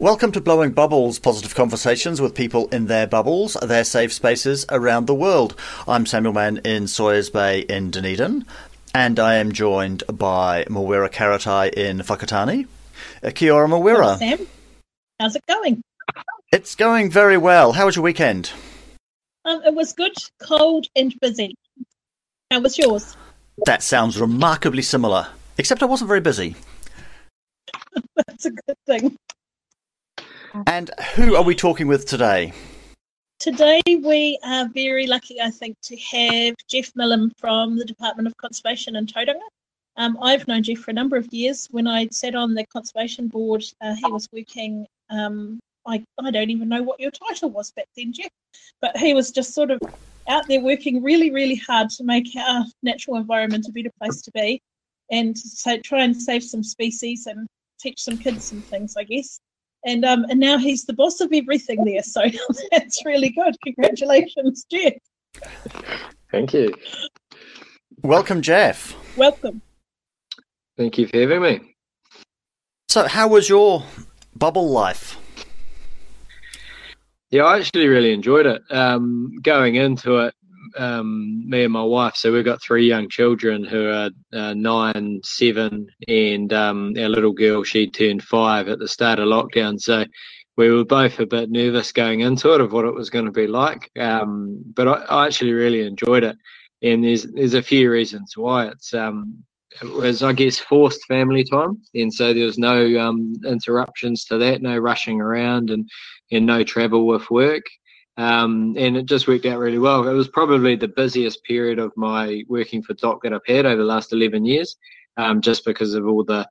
Welcome to Blowing Bubbles, positive conversations with people in their bubbles, their safe spaces around the world. I'm Samuel Mann in Sawyers Bay in Dunedin, and I am joined by Mawera Karatai in Whakatāne. Uh, kia ora. Hello, Sam. How's it going? It's going very well. How was your weekend? Um, it was good, cold, and busy. How was yours? That sounds remarkably similar, except I wasn't very busy. That's a good thing. And who are we talking with today? Today we are very lucky, I think, to have Jeff Millam from the Department of Conservation in Tauranga. Um, I've known Jeff for a number of years. When I sat on the conservation board, uh, he was working. Um, I, I don't even know what your title was back then, Jeff, but he was just sort of out there working really, really hard to make our natural environment a better place to be, and so try and save some species and teach some kids some things, I guess and um, and now he's the boss of everything there. So that's really good. Congratulations, Jeff. Thank you. Welcome, Jeff. Welcome. Thank you for having me. So, how was your bubble life? Yeah, I actually really enjoyed it. Um, going into it, um, me and my wife. So we've got three young children who are uh, nine, seven, and um, our little girl she turned five at the start of lockdown. So we were both a bit nervous going into it of what it was going to be like. Um, but I, I, actually really enjoyed it, and there's there's a few reasons why. It's um, it was I guess forced family time, and so there was no um, interruptions to that, no rushing around, and and no travel with work. Um, and it just worked out really well. It was probably the busiest period of my working for DOC that I've had over the last 11 years, um, just because of all the,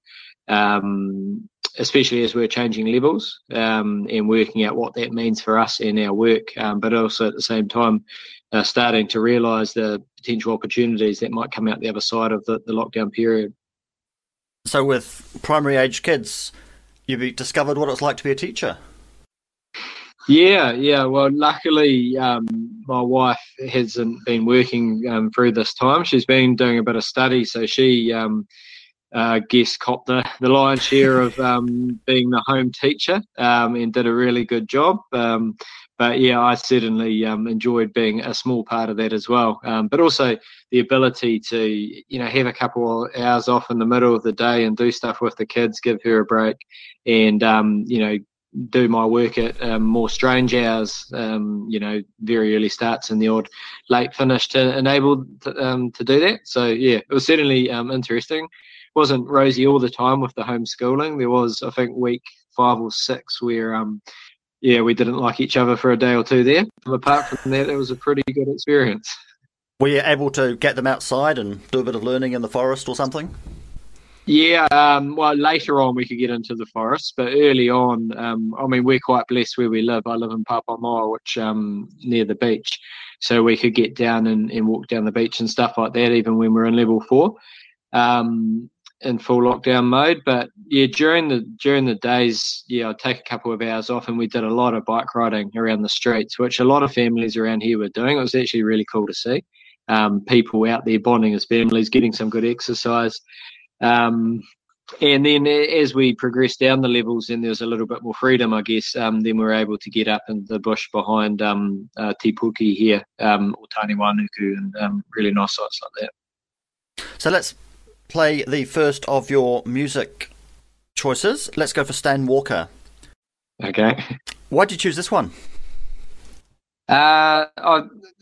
um, especially as we're changing levels um, and working out what that means for us in our work, um, but also at the same time, uh, starting to realise the potential opportunities that might come out the other side of the, the lockdown period. So, with primary age kids, you've discovered what it's like to be a teacher. Yeah, yeah. Well, luckily, um, my wife hasn't been working um, through this time. She's been doing a bit of study, so she, um, uh, guess, copped the, the lion's share of um, being the home teacher um, and did a really good job. Um, but yeah, I certainly um, enjoyed being a small part of that as well. Um, but also the ability to, you know, have a couple of hours off in the middle of the day and do stuff with the kids, give her a break, and um, you know, do my work at um, more strange hours, um, you know, very early starts and the odd late finish to enable to, um, to do that. So yeah, it was certainly um, interesting. wasn't rosy all the time with the homeschooling. There was, I think, week five or six where, um, yeah, we didn't like each other for a day or two there. Apart from that, it was a pretty good experience. Were you able to get them outside and do a bit of learning in the forest or something? Yeah, um, well, later on we could get into the forest, but early on, um, I mean, we're quite blessed where we live. I live in Papamoa, which um, near the beach, so we could get down and, and walk down the beach and stuff like that, even when we're in level four, um, in full lockdown mode. But yeah, during the during the days, yeah, I'd take a couple of hours off, and we did a lot of bike riding around the streets, which a lot of families around here were doing. It was actually really cool to see. Um, people out there bonding as families, getting some good exercise. Um, and then as we progressed down the levels and there was a little bit more freedom, I guess, um, then we were able to get up in the bush behind um, uh, here, um, Otanewainuku, and um, really nice sites like that. So let's play the first of your music choices. Let's go for Stan Walker. Okay. Why did you choose this one? Uh,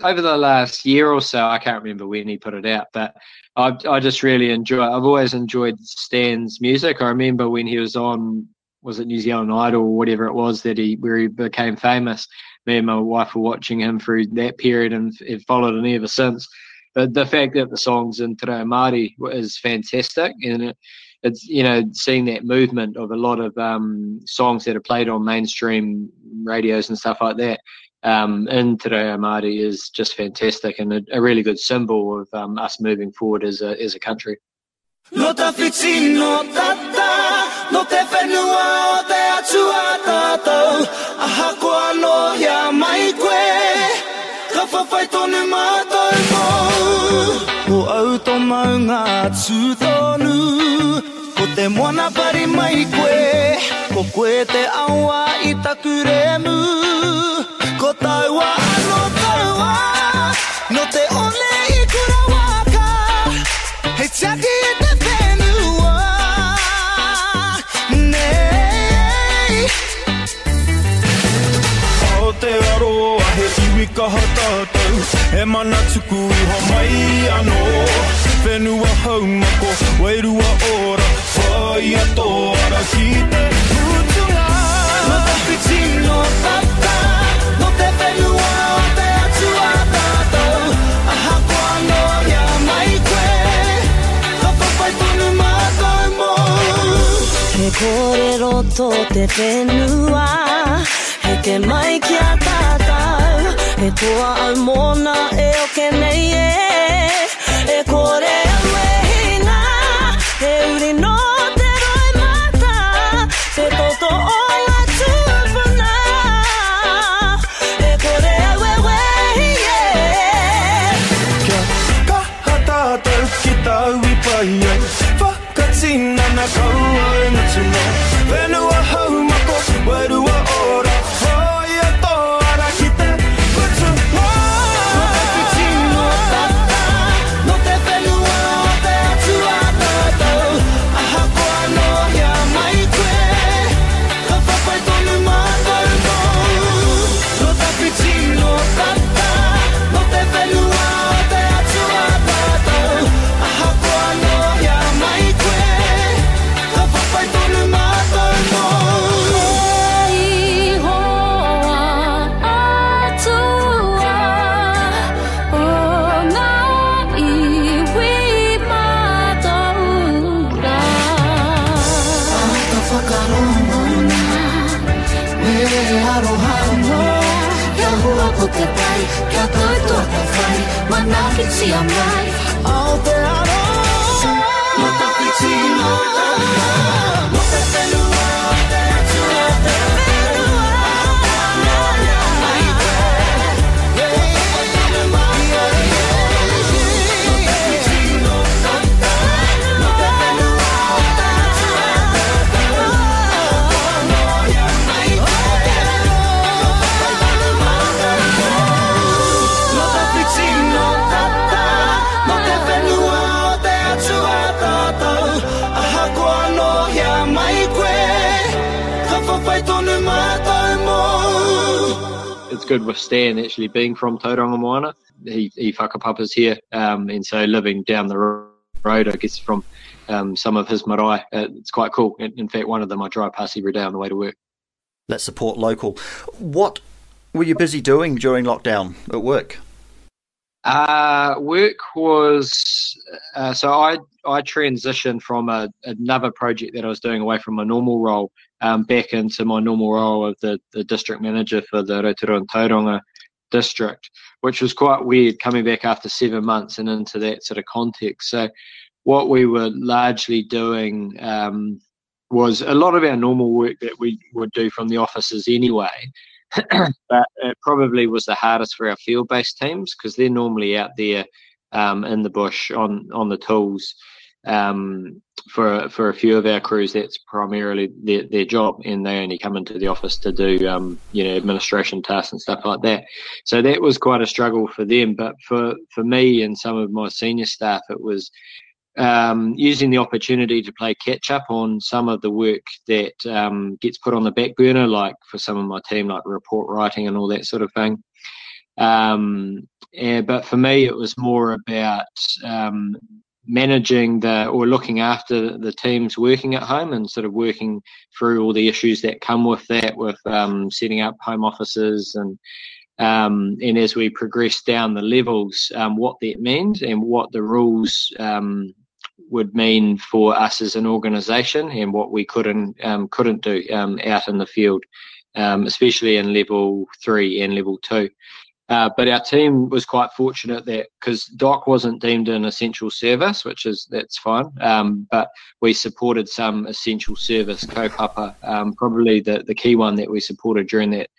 over the last year or so, I can't remember when he put it out, but I, I just really enjoy. I've always enjoyed Stan's music. I remember when he was on, was it New Zealand Idol or whatever it was that he where he became famous. Me and my wife were watching him through that period and have followed him ever since. But the fact that the songs in Te Māori is fantastic, and it, it's you know seeing that movement of a lot of um, songs that are played on mainstream radios and stuff like that um, in Te Reo Māori is just fantastic and a, a really good symbol of um, us moving forward as a, as a country. No te no tata, no te whenua o te tātou, aha mai koe, ka whawhai tonu mātou mo. O au to maunga tūtonu, ko te moana pari mai koe, ko koe te aua i. Ko taua ano taua No te ole i kura waka. Hei tiaki e te whenua. Nei. O te aroa he iwi E mana tuku i ho mai ano Whenua haumako, wairua ora. Whai ato ara ki te putunga te piti no tata kōrero tō te whenua He te mai ki a tātou He toa au mōna e o ke nei e E Whakatina na kaua e good with Stan actually being from Tauranga. He, he whakapapas here, um, and so living down the road, I guess, from um, some of his marae, uh, it's quite cool. In, in, fact, one of them I drive past every day on the way to work. Let's support local. What were you busy doing during lockdown at work? Uh, work was uh, so I I transitioned from a, another project that I was doing away from my normal role um, back into my normal role of the, the district manager for the Rotorua and Tauranga district, which was quite weird coming back after seven months and into that sort of context. So, what we were largely doing um, was a lot of our normal work that we would do from the offices anyway. but it probably was the hardest for our field based teams because they're normally out there um, in the bush on, on the tools um, for for a few of our crews, that's primarily their, their job, and they only come into the office to do um, you know administration tasks and stuff like that. So that was quite a struggle for them. But for for me and some of my senior staff, it was um, using the opportunity to play catch up on some of the work that um, gets put on the back burner, like for some of my team, like report writing and all that sort of thing. Um, and, but for me, it was more about um, managing the or looking after the teams working at home and sort of working through all the issues that come with that, with um, setting up home offices and um, and as we progress down the levels, um, what that means and what the rules um, would mean for us as an organisation and what we couldn't um, couldn't do um, out in the field, um, especially in level three and level two. Uh, but our team was quite fortunate that because DOC wasn't deemed an essential service, which is that's fine. Um, but we supported some essential service kaupapa. Um, probably the, the key one that we supported during that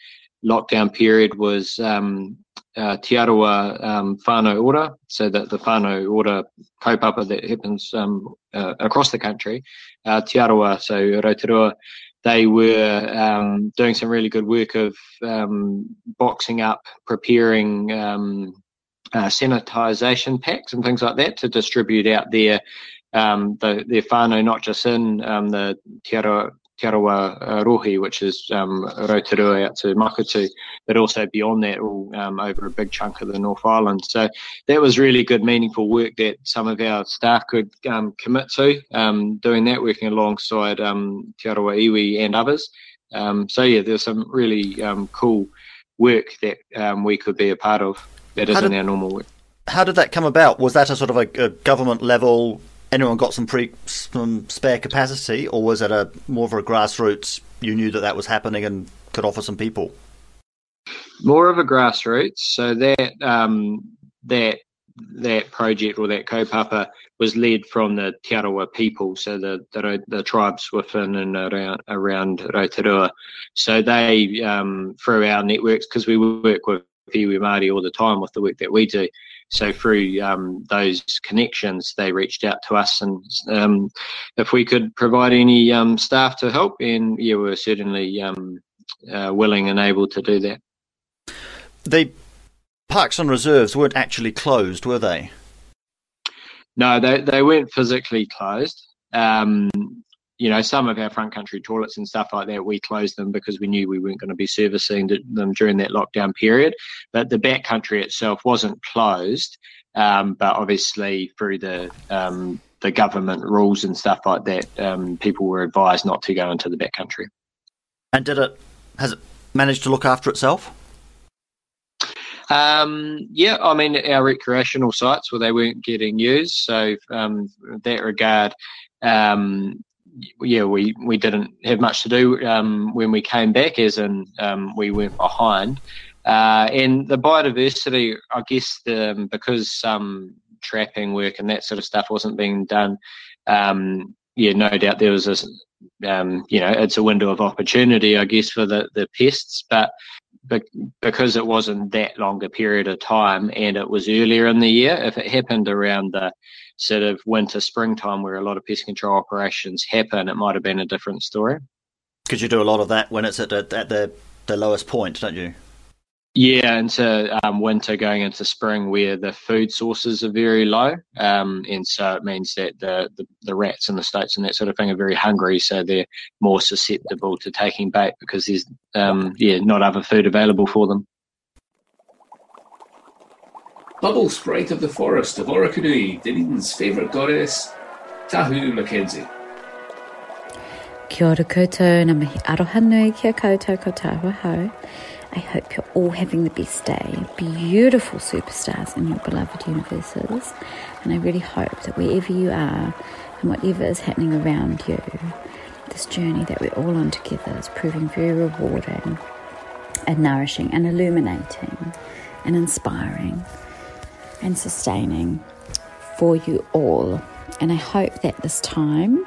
lockdown period was um, uh, Te Arawa um, whānau so that the whānau ora kaupapa that happens um, uh, across the country, uh, Te Arawa, so Rotorua, they were um, doing some really good work of um, boxing up, preparing um, uh, sanitisation packs and things like that to distribute out there. Um, the, their whānau, not just in um, the Te Arawa, Te Arawa uh, Rohe, which is um, Rotorua out to Maketū, but also beyond that, all um, over a big chunk of the North Island. So that was really good, meaningful work that some of our staff could um, commit to, um, doing that, working alongside um, Te Arawa Iwi and others. Um, so yeah, there's some really um, cool work that um, we could be a part of that isn't did, our normal work. How did that come about? Was that a sort of a, a government level anyone got some pre some spare capacity, or was it a more of a grassroots? You knew that that was happening and could offer some people. More of a grassroots. So that um, that that project or that kaupapa was led from the Te Arawa people, so the, the, the tribes within and around around Rotorua. So they um, through our networks because we work with Iwi Māori all the time with the work that we do. So through um, those connections, they reached out to us, and um, if we could provide any um, staff to help, and yeah, we are certainly um, uh, willing and able to do that. The parks and reserves weren't actually closed, were they? No, they they weren't physically closed. Um, you know, some of our front country toilets and stuff like that, we closed them because we knew we weren't going to be servicing them during that lockdown period. But the back country itself wasn't closed, um, but obviously through the um, the government rules and stuff like that, um, people were advised not to go into the back country. And did it? Has it managed to look after itself? Um, yeah, I mean, our recreational sites where they weren't getting used. So, um, in that regard, um, yeah, we, we didn't have much to do um, when we came back, as in um, we went behind. Uh, and the biodiversity, I guess, the, um, because some trapping work and that sort of stuff wasn't being done, um, yeah, no doubt there was a, um, you know, it's a window of opportunity, I guess, for the, the pests. But because it wasn't that long a period of time and it was earlier in the year, if it happened around the sort of winter, springtime where a lot of pest control operations happen, it might have been a different story. Because you do a lot of that when it's at the, at the, the lowest point, don't you? Yeah, into um, winter going into spring where the food sources are very low. Um, and so it means that the, the, the, rats and the stoats and that sort of thing are very hungry. So they're more susceptible to taking bait because there's, um, yeah, not other food available for them. Bubble Sprite of the Forest of Orokonui, Dunedin's favourite goddess, Tahu Mackenzie. Kia ora koutou, na mihi aroha nui kia koutou ko tāua. I hope you're all having the best day. Beautiful superstars in your beloved universes. And I really hope that wherever you are and whatever is happening around you, this journey that we're all on together is proving very rewarding and nourishing and illuminating and inspiring and sustaining for you all. And I hope that this time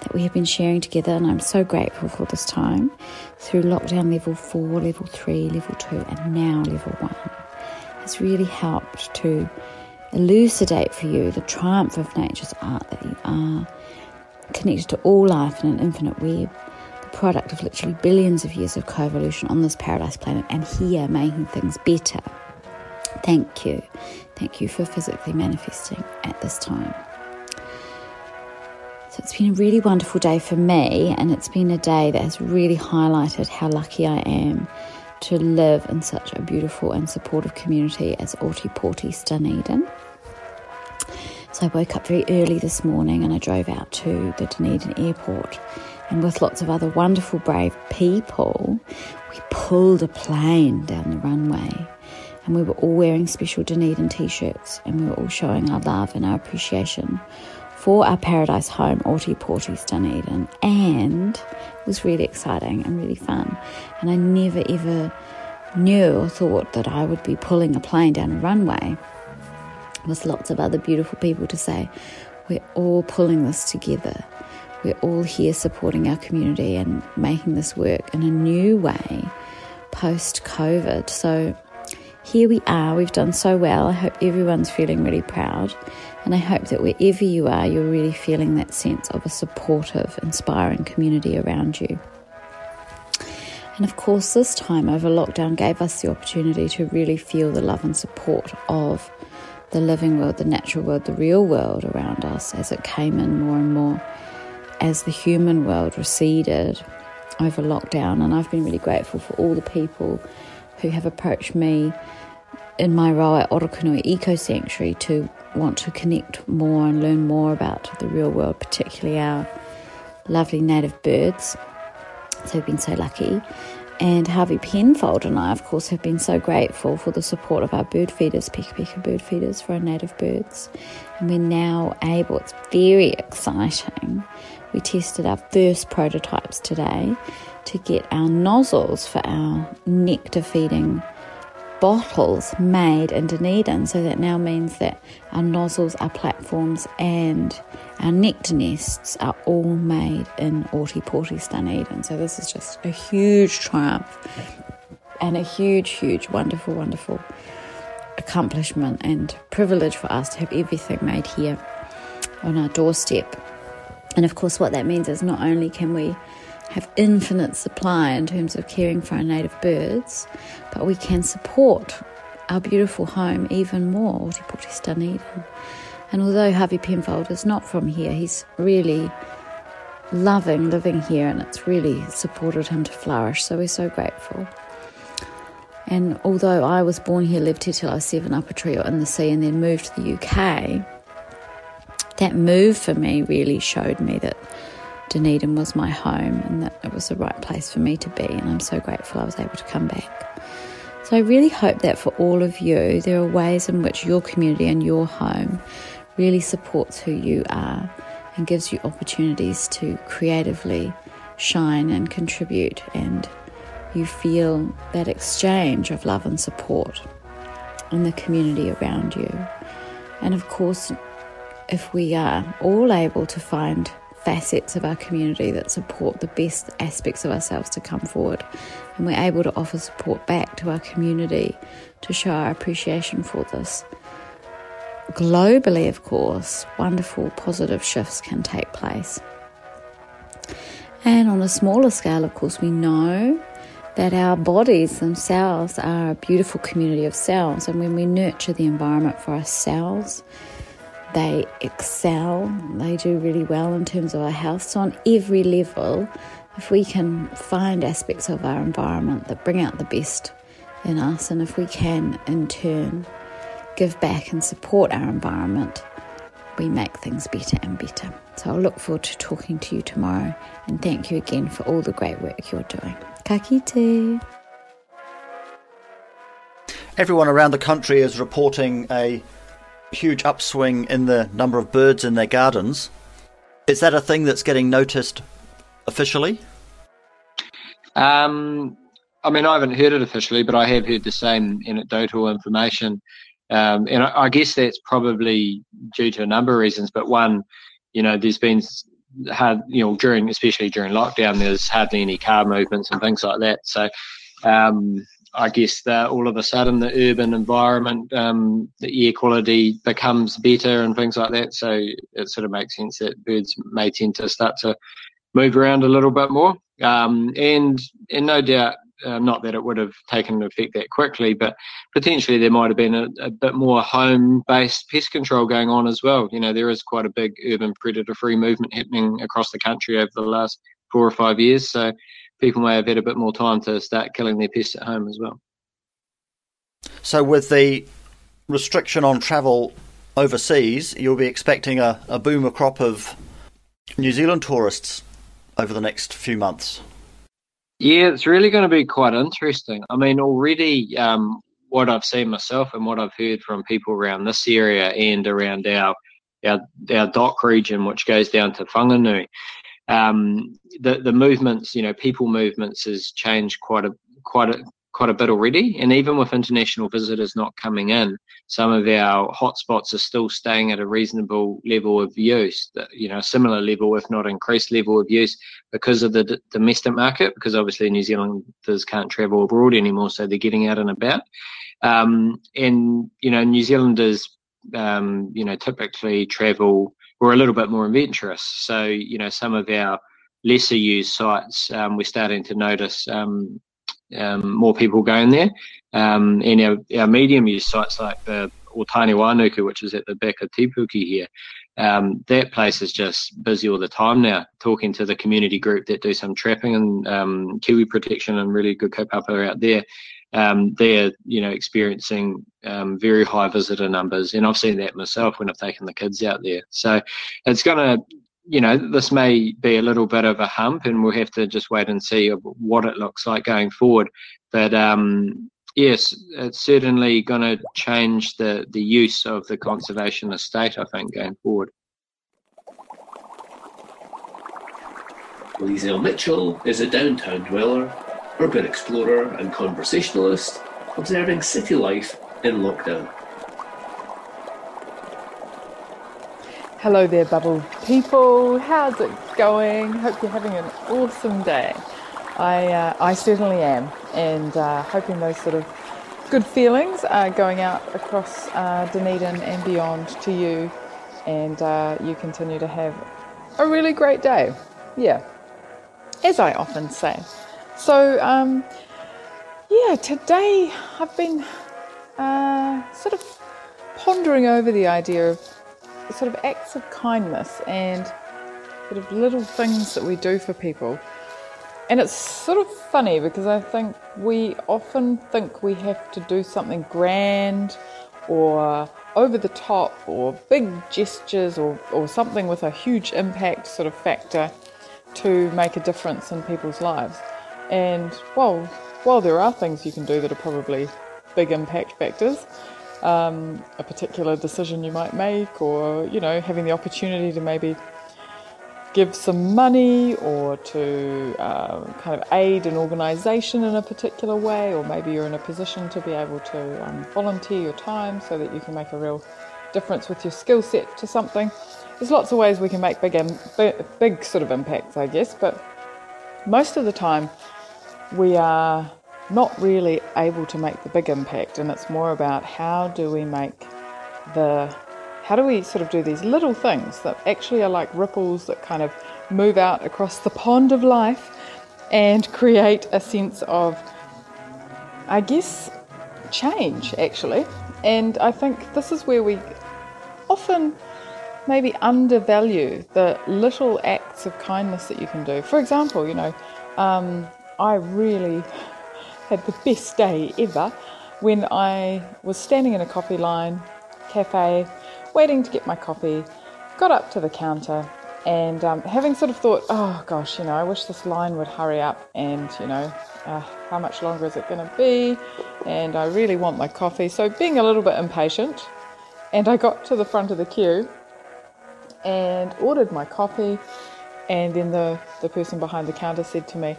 that we have been sharing together, and I'm so grateful for this time through lockdown level four, level three, level two, and now level one, has really helped to elucidate for you the triumph of nature's art that you are connected to all life in an infinite web, the product of literally billions of years of co evolution on this paradise planet, and here making things better. Thank you. Thank you for physically manifesting at this time. So it's been a really wonderful day for me, and it's been a day that has really highlighted how lucky I am to live in such a beautiful and supportive community as Ōtepoti Dunedin. So I woke up very early this morning and I drove out to the Dunedin airport. And with lots of other wonderful, brave people, we pulled a plane down the runway. And we were all wearing special Dunedin t shirts and we were all showing our love and our appreciation for our paradise home, Ōtepoti Dunedin. And it was really exciting and really fun. And I never ever knew or thought that I would be pulling a plane down a runway with lots of other beautiful people to say, we're all pulling this together. We're all here supporting our community and making this work in a new way post COVID. So here we are. We've done so well. I hope everyone's feeling really proud. And I hope that wherever you are, you're really feeling that sense of a supportive, inspiring community around you. And of course, this time over lockdown gave us the opportunity to really feel the love and support of the living world, the natural world, the real world around us as it came in more and more as the human world receded over lockdown. And I've been really grateful for all the people who have approached me in my role at Orokonui Eco Sanctuary to want to connect more and learn more about the real world, particularly our lovely native birds. So we've been so lucky. And Harvey Penfold and I, of course, have been so grateful for the support of our bird feeders, Peka Peka bird feeders for our native birds. And we're now able, it's very exciting. We tested our first prototypes today to get our nozzles for our nectar feeding bottles made in Dunedin. So that now means that our nozzles, our platforms, and our nectar nests are all made in Ōtepoti Dunedin. So this is just a huge triumph and a huge, huge, wonderful, wonderful accomplishment and privilege for us to have everything made here on our doorstep. And of course, what that means is not only can we have infinite supply in terms of caring for our native birds, but we can support our beautiful home even more, Ōtepoti Dunedin. And although Harvey Penfold is not from here, he's really loving living here and it's really supported him to flourish. So we're so grateful. And although I was born here, lived here till I was seven up a tree or in the sea, and then moved to the UK, that move for me really showed me that Dunedin was my home and that it was the right place for me to be. And I'm so grateful I was able to come back. So I really hope that for all of you, there are ways in which your community and your home really supports who you are and gives you opportunities to creatively shine and contribute. And you feel that exchange of love and support in the community around you. And of course, if we are all able to find facets of our community that support the best aspects of ourselves to come forward. And we're able to offer support back to our community to show our appreciation for this. Globally, of course, wonderful positive shifts can take place. And on a smaller scale, of course, we know that our bodies themselves are a beautiful community of cells. And when we nurture the environment for ourselves, they excel, they do really well in terms of our health. So, on every level, if we can find aspects of our environment that bring out the best in us, and if we can in turn give back and support our environment, we make things better and better. So, I'll look forward to talking to you tomorrow, and thank you again for all the great work you're doing. Ka kite. Everyone around the country is reporting a huge upswing in the number of birds in their gardens. Is that a thing that's getting noticed officially? Um, I mean, I haven't heard it officially, but I have heard the same anecdotal information. Um, and I, I, guess that's probably due to a number of reasons. But one, you know, there's been hard, you know, during especially during lockdown, there's hardly any car movements and things like that. So, um, I guess that all of a sudden the urban environment, um, the air quality becomes better and things like that. So it sort of makes sense that birds may tend to start to move around a little bit more. Um, and and no doubt, uh, not that it would have taken effect that quickly, but potentially there might have been a, a bit more home-based pest control going on as well. You know, there is quite a big urban predator-free movement happening across the country over the last four or five years. So people may have had a bit more time to start killing their pests at home as well. So, with the restriction on travel overseas, you'll be expecting a, a boomer crop of New Zealand tourists over the next few months. Yeah, it's really going to be quite interesting. I mean, already um, what I've seen myself and what I've heard from people around this area and around our our, our DOC region, which goes down to Whanganui, um, the the movements, you know, people movements has changed quite a quite a quite a bit already. And even with international visitors not coming in, some of our hotspots are still staying at a reasonable level of use, you know, similar level, if not increased level of use because of the d- domestic market, because obviously New Zealanders can't travel abroad anymore, so they're getting out and about. Um, and, you know, New Zealanders, um, you know, typically travel, we're a little bit more adventurous. So, you know, some of our lesser used sites, um, we're starting to notice um, um, more people going there. Um, and our, our medium use sites like the Otanewainuku, which is at the back of Te Puke here, um, that place is just busy all the time now, talking to the community group that do some trapping and um, kiwi protection and really good kaupapa out there. Um, they're, you know, experiencing um, very high visitor numbers, and I've seen that myself when I've taken the kids out there. So it's going to you know, this may be a little bit of a hump, and we'll have to just wait and see what it looks like going forward. But um, yes, it's certainly going to change the, the use of the conservation estate, I think, going forward. Liesl Mitchell is a downtown dweller, urban explorer, and conversationalist, observing city life in lockdown. Hello there, Bubble people. How's it going? Hope you're having an awesome day. I, uh, I certainly am, and uh, hoping those sort of good feelings are going out across uh, Dunedin and beyond to you, and uh, you continue to have a really great day. Yeah, as I often say. So, um, yeah, today I've been uh, sort of pondering over the idea of sort of acts of kindness and sort of little things that we do for people. And it's sort of funny because I think we often think we have to do something grand or over the top or big gestures or, or something with a huge impact sort of factor to make a difference in people's lives. And well, while there are things you can do that are probably big impact factors, um, a particular decision you might make, or you know, having the opportunity to maybe give some money or to uh, kind of aid an organisation in a particular way, or maybe you're in a position to be able to um, volunteer your time so that you can make a real difference with your skill set to something. There's lots of ways we can make big, big sort of impacts, I guess, but most of the time we are not really able to make the big impact, and it's more about how do we make the how do we sort of do these little things that actually are like ripples that kind of move out across the pond of life and create a sense of, I guess, change actually. And I think this is where we often maybe undervalue the little acts of kindness that you can do. For example, you know, um, I really had the best day ever when I was standing in a coffee line, cafe, waiting to get my coffee, got up to the counter, and um, having sort of thought, oh gosh, you know, I wish this line would hurry up, and you know, uh, how much longer is it going to be? And I really want my coffee. So, being a little bit impatient, and I got to the front of the queue and ordered my coffee. And then the, the person behind the counter said to me,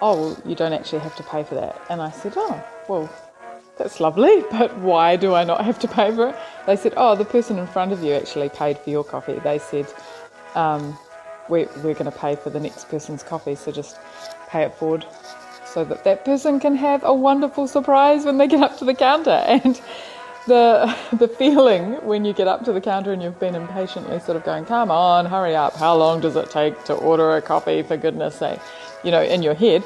oh, well, you don't actually have to pay for that. And I said, oh, well, that's lovely, but why do I not have to pay for it? They said, oh, the person in front of you actually paid for your coffee. They said, um, we, we're going to pay for the next person's coffee, so just pay it forward so that that person can have a wonderful surprise when they get up to the counter. And the the feeling when you get up to the counter and you've been impatiently sort of going, come on, hurry up, how long does it take to order a coffee, for goodness sake? You know, in your head,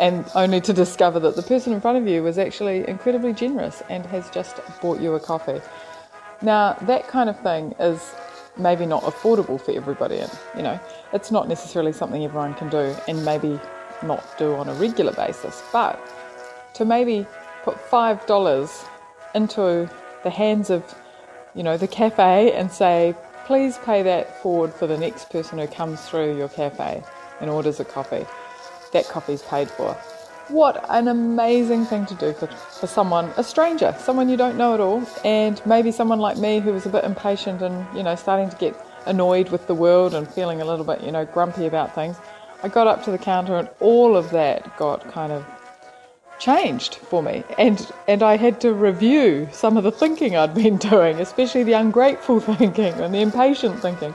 and only to discover that the person in front of you was actually incredibly generous and has just bought you a coffee. Now, that kind of thing is maybe not affordable for everybody. And, you know, it's not necessarily something everyone can do and maybe not do on a regular basis. But to maybe put $5 into the hands of, you know, the cafe and say, please pay that forward for the next person who comes through your cafe and orders a coffee. That coffee's paid for. What an amazing thing to do for, for someone, a stranger, someone you don't know at all, and maybe someone like me who was a bit impatient and, you know, starting to get annoyed with the world and feeling a little bit, you know, grumpy about things. I got up to the counter and all of that got kind of changed for me and and I had to review some of the thinking I'd been doing especially the ungrateful thinking and the impatient thinking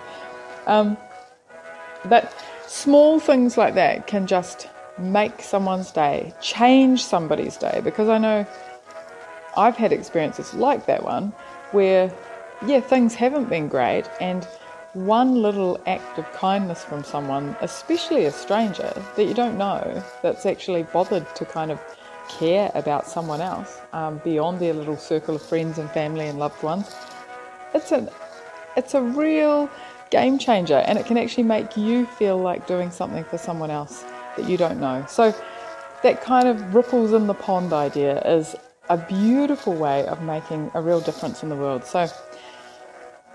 um, but small things like that can just make someone's day change somebody's day because I know I've had experiences like that one where yeah things haven't been great and one little act of kindness from someone, especially a stranger that you don't know, that's actually bothered to kind of care about someone else um, beyond their little circle of friends and family and loved ones, it's a, it's a real game changer and it can actually make you feel like doing something for someone else that you don't know. So, that kind of ripples in the pond idea is a beautiful way of making a real difference in the world. So,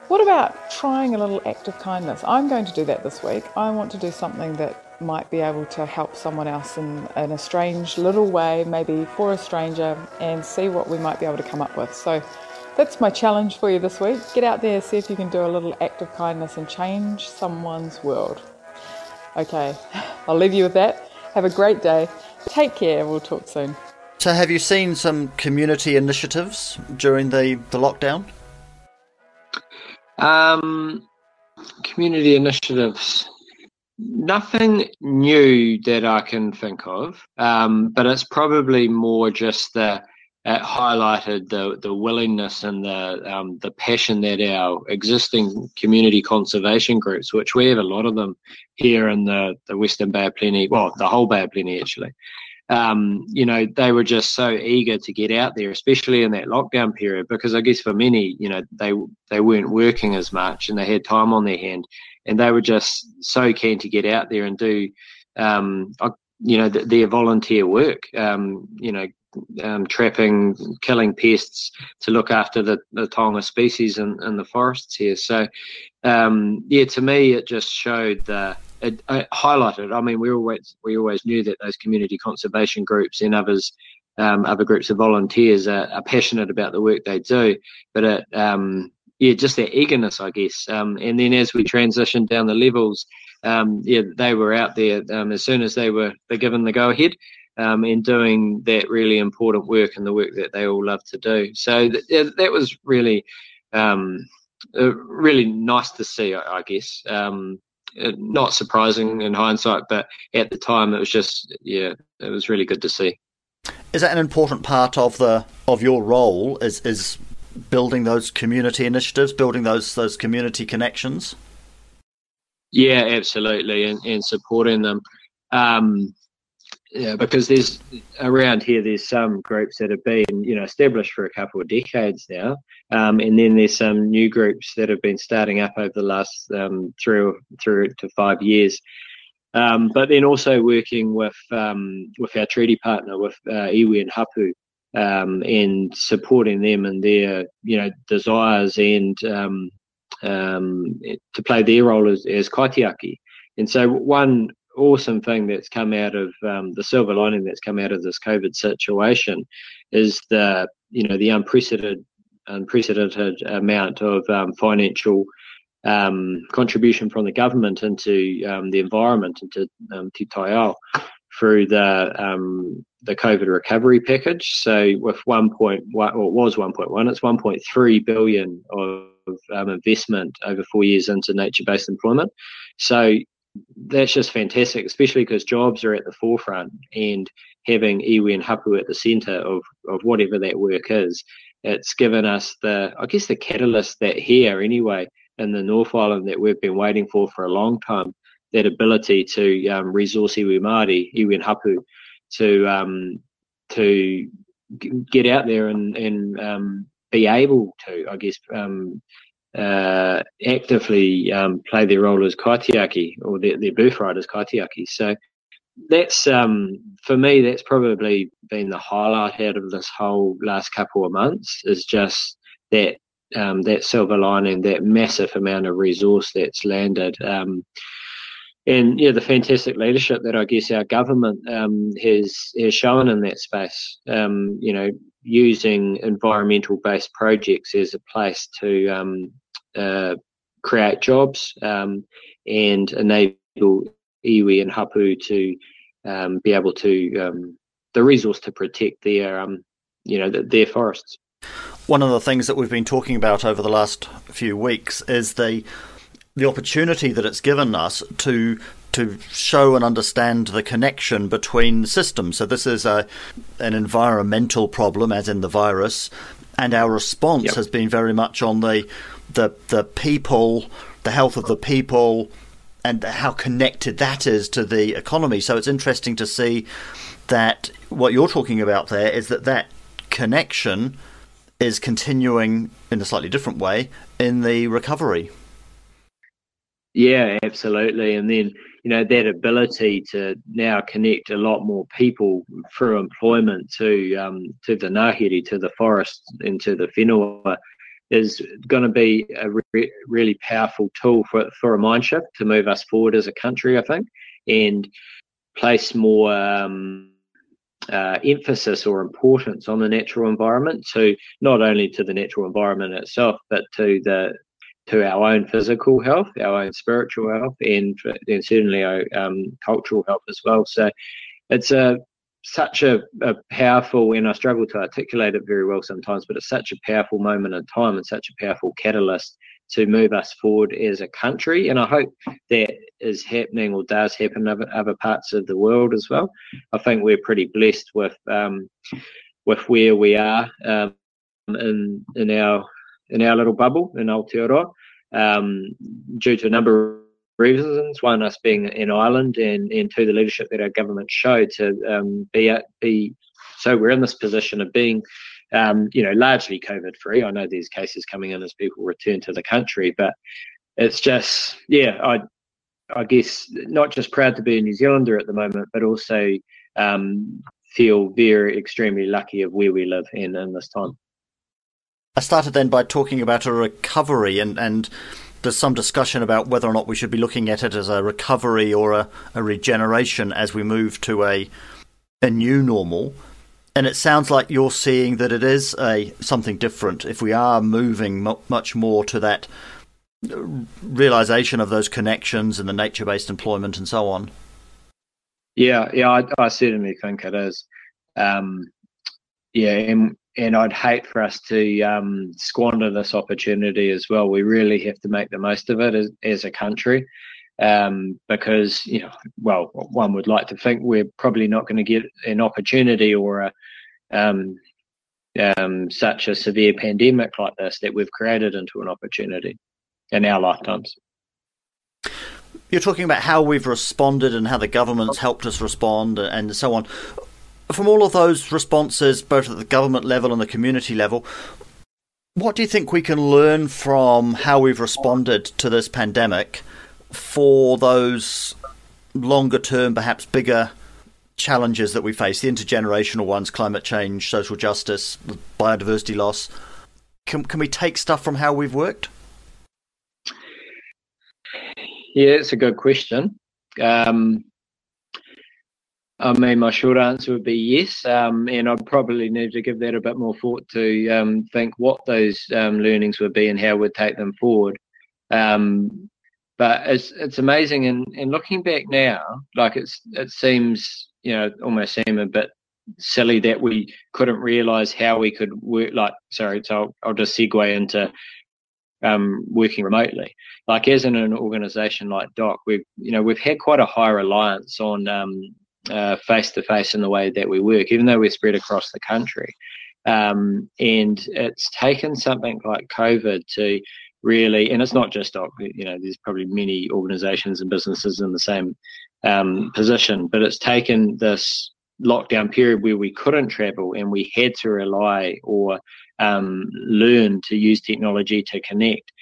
what about trying a little act of kindness? I'm going to do that this week. I want to do something that might be able to help someone else in, in a strange little way, maybe for a stranger, and see what we might be able to come up with. So that's my challenge for you this week. Get out there, see if you can do a little act of kindness and change someone's world. Okay, I'll leave you with that. Have a great day. Take care. We'll talk soon. So, have you seen some community initiatives during the, the lockdown? Um, community initiatives nothing new that I can think of, um, but it's probably more just the it highlighted the the willingness and the um, the passion that our existing community conservation groups, which we have a lot of them here in the the Western Bay of Plenty, well, the whole Bay of Plenty actually. Um, you know, they were just so eager to get out there, especially in that lockdown period, because I guess for many, you know, they they weren't working as much and they had time on their hand and they were just so keen to get out there and do, um, you know, th- their volunteer work. Um, you know, um, trapping, killing pests to look after the, the taonga species in, in the forests here. So, um, yeah, to me, it just showed the it, it, highlighted. I mean, we always we always knew that those community conservation groups and others, um, other groups of volunteers are, are, passionate about the work they do, but it um, yeah, just their eagerness, I guess. Um, and then as we transitioned down the levels, um, yeah, they were out there as soon as they were given the go ahead um, and doing that really important work and the work that they all love to do. So th- that was really, um, uh, really nice to see, I, I guess. Um, uh, not surprising in hindsight, but at the time it was just, yeah, it was really good to see. Is that an important part of the of your role? Is is building those community initiatives, building those those community connections? Yeah, absolutely, and, and supporting them. Um, yeah, because there's around here there's some groups that have been you know established for a couple of decades now, um, and then there's some new groups that have been starting up over the last um, through through to five years. Um, but then also working with um, with our treaty partner with uh, iwi and hapu, um, and supporting them and their you know desires and um, to play their role as, as kaitiaki. And so one awesome thing that's come out of um, the silver lining that's come out of this COVID situation is the you know the unprecedented unprecedented amount of um, financial um, contribution from the government into um, the environment into um, Te Taiao through the um, the COVID recovery package. So with 1.1, or it was 1.1, it's 1.3 billion of um, investment over four years into nature-based employment. So that's just fantastic, especially because jobs are at the forefront and having iwi and hapu at the centre of, of whatever that work is. It's given us the, I guess, the catalyst that here anyway in the North Island that we've been waiting for for a long time. That ability to um, resource iwi Māori, iwi and hapu, to um, to get out there and and um, be able to, I guess, um, uh, actively um, play their role as kaitiaki or their, their birthright as kaitiaki. So that's um, for me. That's probably been the highlight out of this whole last couple of months. Is just that um, that silver lining, that massive amount of resource that's landed. Um, and yeah, the fantastic leadership that I guess our government um, has has shown in that space. Um, you know, using environmental based projects as a place to um, uh, create jobs um, and enable iwi and hapu to um, be able to um, the resource to protect their you know their forests. One of the things that we've been talking about over the last few weeks is the the opportunity that it's given us to to show and understand the connection between systems. So this is a an environmental problem, as in the virus, and our response yep. has been very much on the the the people, the health of the people, and how connected that is to the economy. So it's interesting to see that what you're talking about there is that that connection is continuing in a slightly different way in the recovery. Yeah, absolutely. And then, you know, that ability to now connect a lot more people through employment to um, to the ngahere, to the forest, and to the whenua is going to be a re- really powerful tool for, for a mind shift to move us forward as a country, I think, and place more um, uh, emphasis or importance on the natural environment to not only to the natural environment itself, but to the to our own physical health, our own spiritual health, and, and certainly our um, cultural health as well. So it's a such a, a, powerful, and I struggle to articulate it very well sometimes, but it's such a powerful moment in time and such a powerful catalyst to move us forward as a country. And I hope that is happening or does happen in other, other parts of the world as well. I think we're pretty blessed with um, with where we are um, in in our in our little bubble in Aotearoa um, due to a number of reasons. One, us being in Ireland, and, and two, the leadership that our government showed to um, be be. So we're in this position of being, um, you know, largely COVID free. I know there's cases coming in as people return to the country, but it's just, yeah, I, I guess not just proud to be a New Zealander at the moment, but also um, feel very extremely lucky of where we live in in this time. I started then by talking about a recovery, and, and there's some discussion about whether or not we should be looking at it as a recovery or a, a regeneration as we move to a a new normal. And it sounds like you're seeing that it is a something different. If we are moving much more to that realization of those connections and the nature-based employment and so on. Yeah, yeah, I, I certainly think it is. Um, yeah, and and I'd hate for us to um, squander this opportunity as well. We really have to make the most of it as, as a country, um, because you know, well, one would like to think we're probably not going to get an opportunity or a um, um, such a severe pandemic like this that we've created into an opportunity in our lifetimes. You're talking about how we've responded and how the government's helped us respond and so on from all of those responses, both at the government level and the community level, what do you think we can learn from how we've responded to this pandemic for those longer term, perhaps bigger challenges that we face, the intergenerational ones, climate change, social justice, biodiversity loss? Can, can we take stuff from how we've worked? Yeah, it's a good question. Um, I mean, my short answer would be yes, um, and I'd probably need to give that a bit more thought to um, think what those um, learnings would be and how we'd take them forward. Um, but it's it's amazing, and, and looking back now, like it's it seems you know almost seem a bit silly that we couldn't realise how we could work. Like, sorry, so I'll, I'll just segue into um, working remotely. Like as in an organisation like DOC, we've you know we've had quite a high reliance on um, face to face in the way that we work, even though we're spread across the country. Um, and it's taken something like COVID to really, and it's not just you know, there's probably many organisations and businesses in the same um, position, but it's taken this lockdown period where we couldn't travel and we had to rely or um, learn to use technology to connect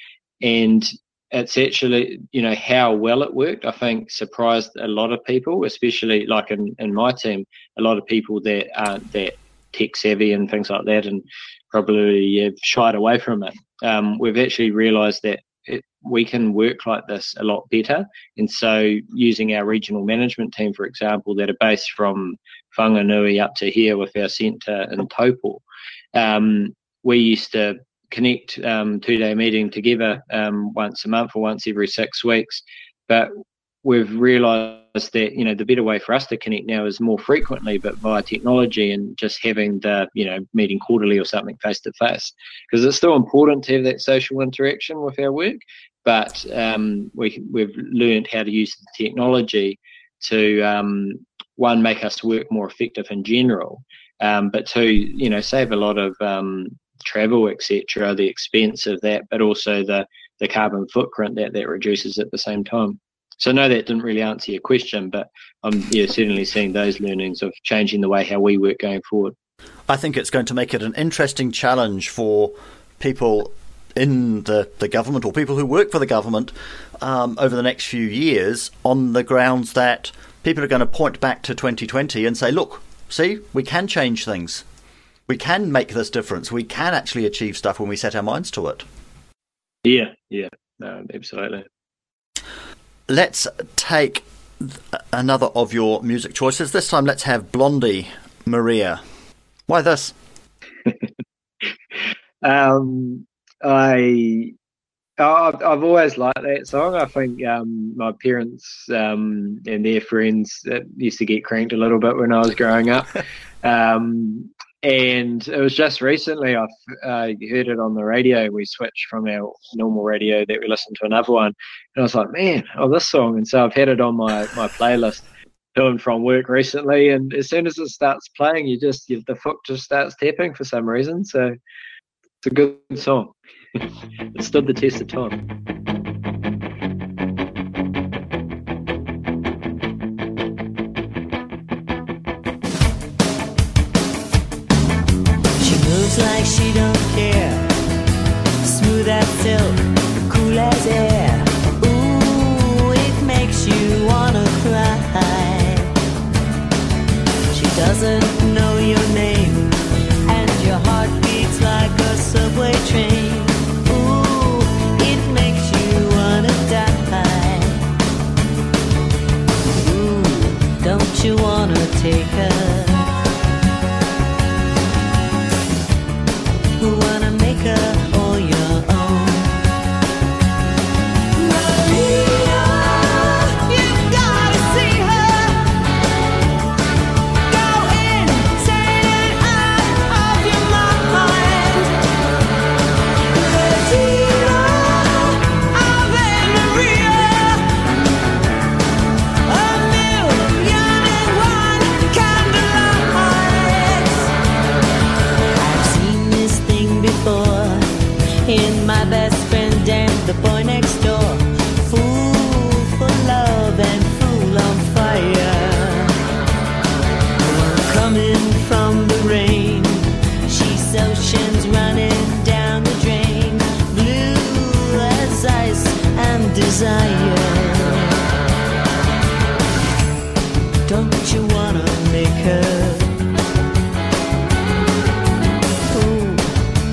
and it's actually you know how well it worked. I think surprised a lot of people especially like in, in my team a lot of people that aren't that tech savvy and things like that and probably have shied away from it. Um, we've actually realized that it, we can work like this a lot better. And so using our regional management team for example that are based from whanganui up to here with our centre in taupo um, we used to connect um, two day meeting together um, once a month or once every six weeks. But we've realised that you know the better way for us to connect now is more frequently, but via technology and just having the you know meeting quarterly or something face to face because it's still important to have that social interaction with our work. But um, we we've learned how to use the technology to um, one make us work more effective in general, um, but two you know save a lot of um, travel, etc., the expense of that, but also the the carbon footprint that that reduces at the same time. So no, that didn't really answer your question, but I'm yeah, certainly seeing those learnings of changing the way how we work going forward. I think it's going to make it an interesting challenge for people in the, the government or people who work for the government um, over the next few years on the grounds that people are going to point back to 2020 and say, look, see, we can change things we can make this difference. We can actually achieve stuff when we set our minds to it. Yeah, yeah, no, absolutely. Let's take another of your music choices. This time, let's have Blondie Maria. Why this? um, I I've, I've always liked that song. I think um, my parents um, and their friends used to get cranked a little bit when I was growing up. Um, and it was just recently I uh, heard it on the radio. We switched from our normal radio that we listened to another one, and I was like, "Man, oh, this song!" And so I've had it on my my playlist to and from work recently. And as soon as it starts playing, you just you, the foot just starts tapping for some reason. So it's a good song. it stood the test of time.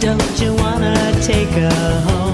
Don't you wanna take her home?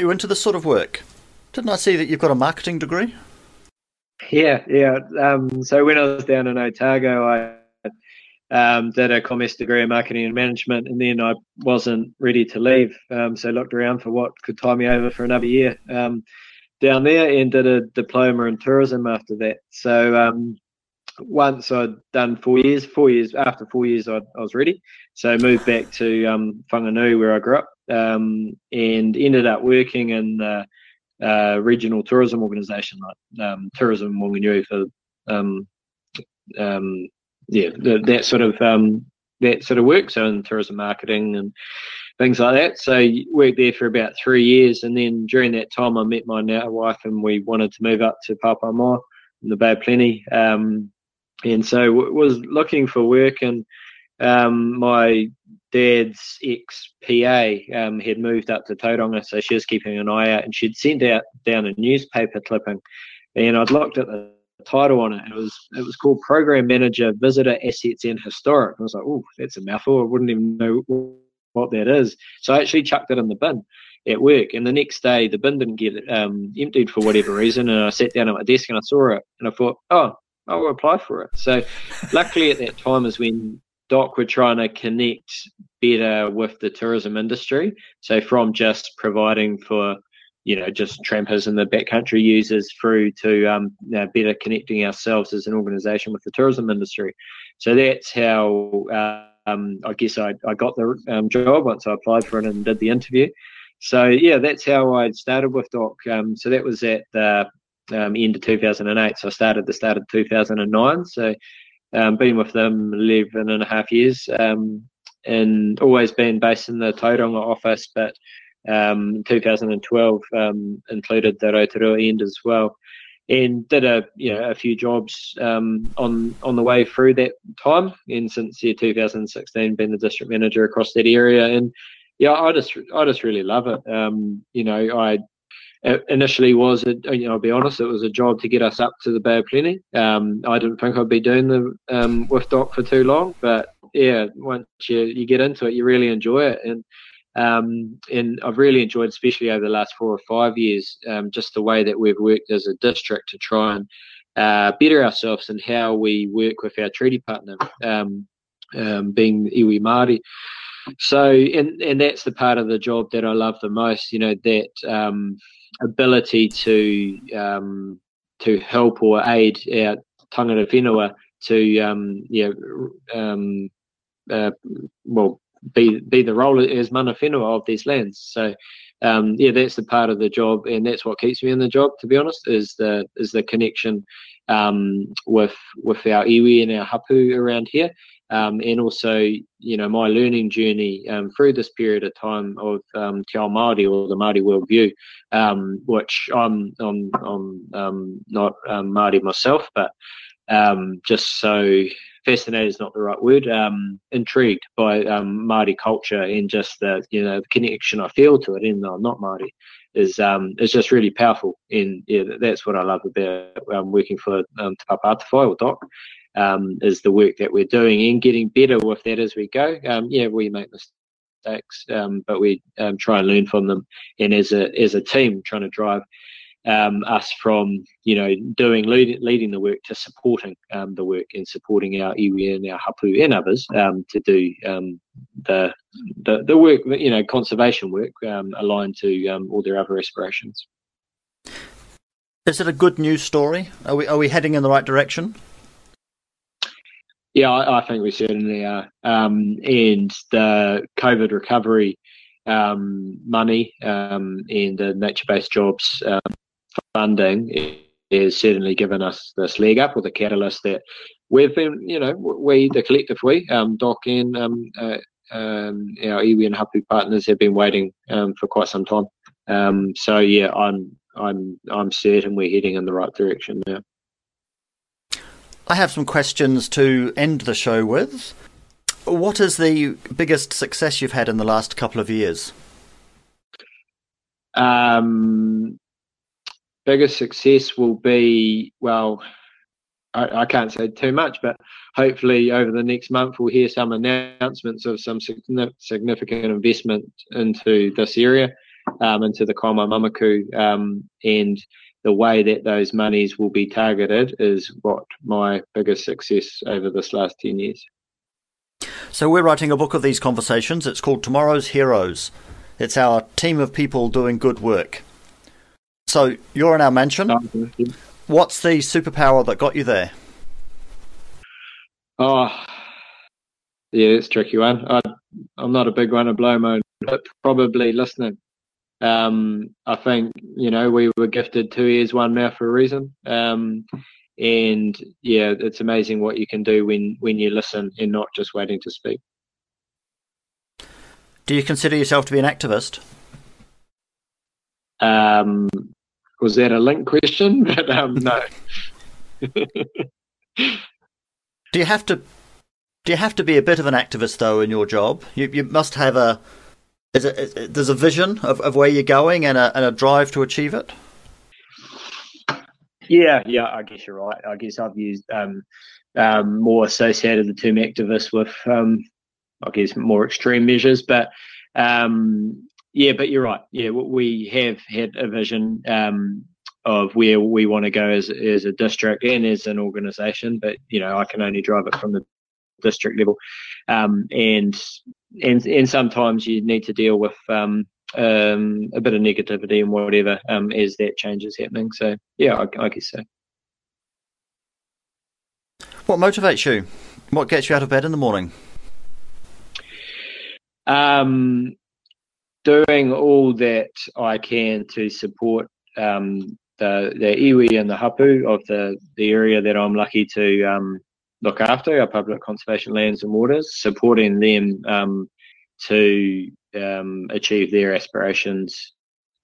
You into this sort of work? Didn't I see that you've got a marketing degree? Yeah, yeah. Um, so when I was down in Otago, I um, did a commerce degree in marketing and management, and then I wasn't ready to leave. Um, so looked around for what could tie me over for another year um, down there, and did a diploma in tourism after that. So um, once I'd done four years, four years after four years, I, I was ready. So I moved back to um, Whanganui, where I grew up, um, and ended up working in the uh, regional tourism organisation like um, Tourism Wanganui for um, um, yeah the, that sort of um, that sort of work. So in tourism marketing and things like that. So worked there for about three years, and then during that time, I met my now wife, and we wanted to move up to Papamoa in the Bay of Plenty. Um, and so w- was looking for work, and um, my dad's ex PA um, had moved up to Tauranga, so she was keeping an eye out, and she'd sent out down a newspaper clipping, and I'd looked at the title on it. And it was it was called Program Manager, Visitor Assets and Historic. I was like, oh, that's a mouthful. I wouldn't even know what that is. So I actually chucked it in the bin at work, and the next day the bin didn't get um, emptied for whatever reason, and I sat down at my desk and I saw it, and I thought, oh. I'll apply for it. So, luckily at that time is when DOC were trying to connect better with the tourism industry. So from just providing for, you know, just trampers and the backcountry users through to um, you know, better connecting ourselves as an organisation with the tourism industry. So that's how um, I guess I, I got the um, job once I applied for it and did the interview. So yeah, that's how I started with DOC. Um, so that was at the um, end of 2008. So I started the start of 2009. So um, been with them 11 and a half years um, and always been based in the Tauranga office, but um, 2012 um, included the Rotorua end as well. And did a you know a few jobs um, on on the way through that time, and since yeah, 2016 been the district manager across that area. And yeah, I just I just really love it. Um, you know, I initially was, a, you know, I'll be honest, it was a job to get us up to the Bay of Plenty. Um, I didn't think I'd be doing the um, with DOC for too long, but yeah, once you, you get into it, you really enjoy it. And um, and I've really enjoyed, especially over the last four or five years, um, just the way that we've worked as a district to try and uh, better ourselves and how we work with our treaty partner, um, um, being iwi Māori. So, and and that's the part of the job that I love the most. You know that um, ability to um, to help or aid our tangata whenua to um, yeah um, uh, well be be the role as mana whenua of these lands. So um, yeah, that's the part of the job, and that's what keeps me in the job. To be honest, is the is the connection um, with with our iwi and our hapu around here, um, and also you know my learning journey um, through this period of time of um, Te Ao Māori or the Māori worldview, um, which I'm I'm, I'm um, not um, Māori myself, but um, just so fascinated is not the right word. Um, intrigued by um, Māori culture and just the you know the connection I feel to it, even though I'm not Māori, is is just really powerful. And yeah, that's what I love about working for um, Te Papa Atawhai or DOC um, is the work that we're doing and getting better with that as we go. Um, yeah, we make mistakes, um, but we um, try and learn from them, and as a as a team, trying to drive um, us from you know doing lead, leading the work to supporting um, the work and supporting our iwi and our hapu and others to do the, the the work you know conservation work aligned to all their other aspirations. Is it a good news story? Are we are we heading in the right direction? Yeah, I, I think we certainly are. Um, and the COVID recovery um, money um, and the nature-based jobs um, funding has certainly given us this leg up or the catalyst that we've been, you know, we, the collective we, um, DOC and um, uh, um, our iwi and hapu partners have been waiting um, for quite some time. Um, so yeah, I'm I'm I'm certain we're heading in the right direction now. I have some questions to end the show with. What is the biggest success you've had in the last couple of years? Um, biggest success will be well, I, I, can't say too much, but hopefully over the next month we'll hear some announcements of some significant investment into this area. um, into the Kaimai Mamaku, um, and the way that those monies will be targeted is what my biggest success over this last 10 years. So we're writing a book of these conversations. It's called Tomorrow's Heroes. It's our team of people doing good work. So you're in our mansion. Oh, What's the superpower that got you there? Oh, yeah, it's a tricky one. I, I'm not a big one of blow mode, but probably listening. Um, I think you know we were gifted two ears, one mouth for a reason. Um, and yeah, it's amazing what you can do when when you listen and not just waiting to speak. Do you consider yourself to be an activist? Um, was that a link question? But um, no. Do you have to? Do you have to be a bit of an activist though in your job? You you must have a. Is it, is there's a vision of, of where you're going and a and a drive to achieve it. Yeah, yeah, I guess you're right. I guess I've used um, um, more associated the term activist with, um, I guess, more extreme measures. But um, yeah, but you're right. Yeah, we have had a vision um, of where we want to go as as a district and as an organisation. But you know, I can only drive it from the district level, um, and and and sometimes you need to deal with um, um, a bit of negativity and whatever um, as that change is happening. So yeah, I, I guess so. What motivates you? What gets you out of bed in the morning? Um, doing all that I can to support um, the the iwi and the hapu of the the area that I'm lucky to um, look after, our public conservation lands and waters, supporting them um, to um, achieve their aspirations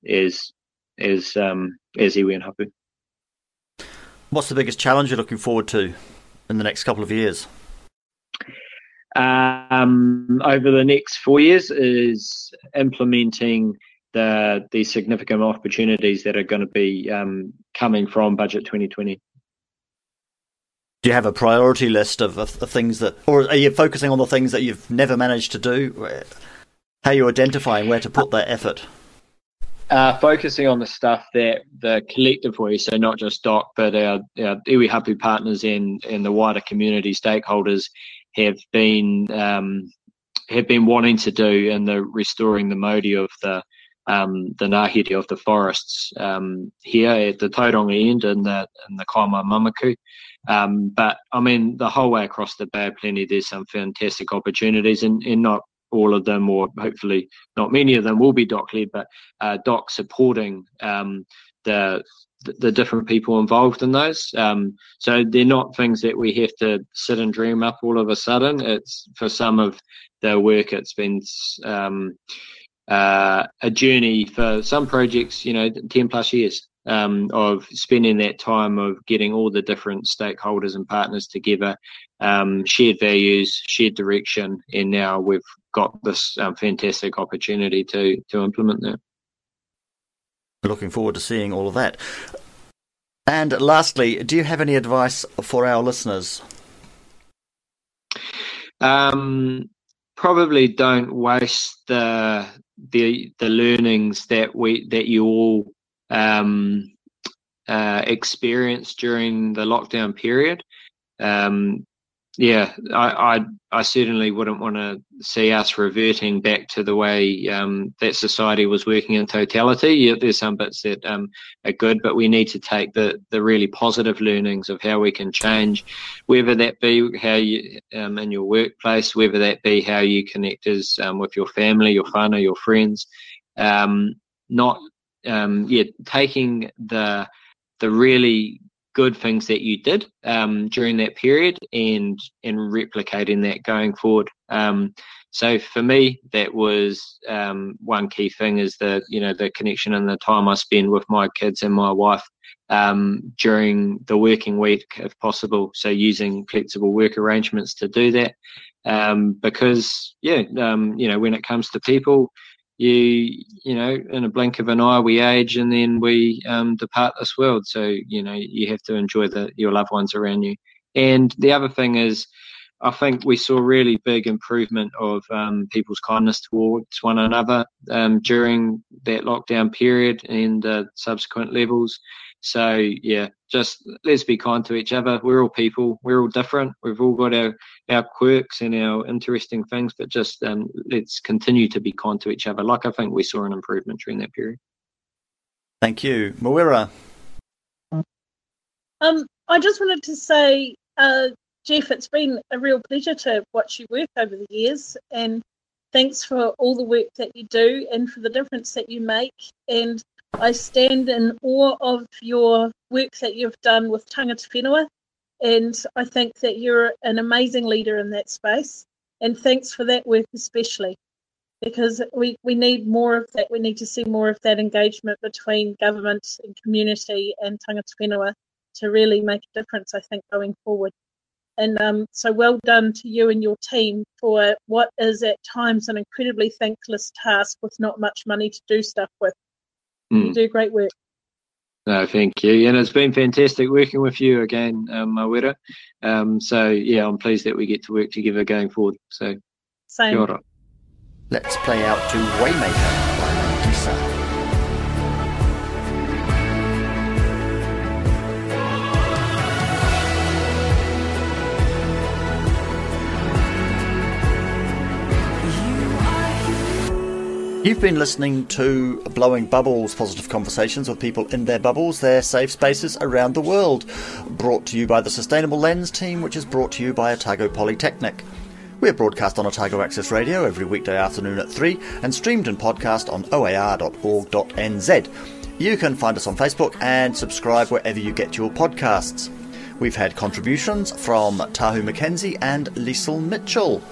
as as um, as iwi and hapu. What's the biggest challenge you're looking forward to in the next couple of years? um, over the next four years is implementing the the significant opportunities that are going to be um, coming from budget 2020. Do you have a priority list of, of the things that, or are you focusing on the things that you've never managed to do? How are you identifying where to put that effort? Uh, focusing on the stuff that the collective way, so not just DOC, but our, our iwi hapu partners and, and the wider community stakeholders have been um, have been wanting to do in the restoring the mauri of the um, the ngāhere of the forests um, here at the Tauranga end in the in the Kaimai Mamaku. Um, but I mean, the whole way across the Bay of Plenty, there's some fantastic opportunities, and, and not all of them, or hopefully not many of them, will be DOC led, but uh, supporting um, the the different people involved in those. Um, so they're not things that we have to sit and dream up all of a sudden. It's for some of the work, it's been um, uh, a journey for some projects, you know, 10 plus years um, of spending that time of getting all the different stakeholders and partners together, um, shared values, shared direction, and now we've got this um, fantastic opportunity to to implement that. Looking forward to seeing all of that. And lastly, do you have any advice for our listeners? Um, probably don't waste the the the learnings that we that you all um, uh, experienced during the lockdown period. Um, yeah, I, I, I certainly wouldn't want to see us reverting back to the way um, that society was working in totality. Yeah, there's some bits that um, are good, but we need to take the, the really positive learnings of how we can change, whether that be how you um, in your workplace, whether that be how you connect as um, with your family, your whānau, your friends. Um, not um, yeah, taking the the really good things that you did um, during that period and and replicating that going forward. Um, so for me, that was um, one key thing is the you know the connection and the time I spend with my kids and my wife um, during the working week, if possible. So using flexible work arrangements to do that, um, because yeah, um, you know when it comes to people, you you know in a blink of an eye we age and then we um, depart this world so you know you have to enjoy the your loved ones around you and the other thing is I think we saw really big improvement of um, people's kindness towards one another um, during that lockdown period and uh, subsequent levels. So yeah, just let's be kind to each other. We're all people. We're all different. We've all got our our quirks and our interesting things, but just um, let's continue to be kind to each other. Like I think we saw an improvement during that period. Thank you, Mawera. Um, I just wanted to say, uh, Jeff, it's been a real pleasure to watch you work over the years, and thanks for all the work that you do and for the difference that you make. And I stand in awe of your work that you've done with Tangata Whenua, and I think that you're an amazing leader in that space. And thanks for that work, especially because we, we need more of that. We need to see more of that engagement between government and community and tangata whenua to really make a difference, I think, going forward. And um, so well done to you and your team for what is at times an incredibly thankless task with not much money to do stuff with. Mm. You do great work. No, thank you. And it's been fantastic working with you again, um, Mawera. Um, so, yeah, I'm pleased that we get to work together going forward. So, Same. Let's play out to Waymaker You've been listening to Blowing Bubbles, positive conversations with people in their bubbles, their safe spaces around the world. Brought to you by the Sustainable Lens team, which is brought to you by Otago Polytechnic. We're broadcast on Otago Access Radio every weekday afternoon at 3 and streamed and podcast on oar.org.nz. You can find us on Facebook and subscribe wherever you get your podcasts. We've had contributions from Tahu McKenzie and Liesel Mitchell.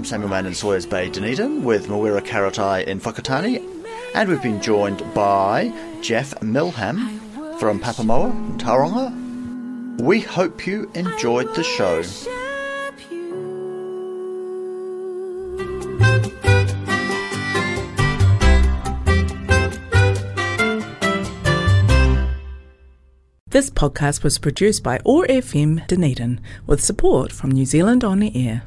I'm Samuel Mann in Sawyers Bay, Dunedin, with Mawera Karetai in Whakatāne, and we've been joined by Jeff Milham from Papamoa, Tauranga, We hope you enjoyed the show. This podcast was produced by OAR FM Dunedin with support from New Zealand On the Air.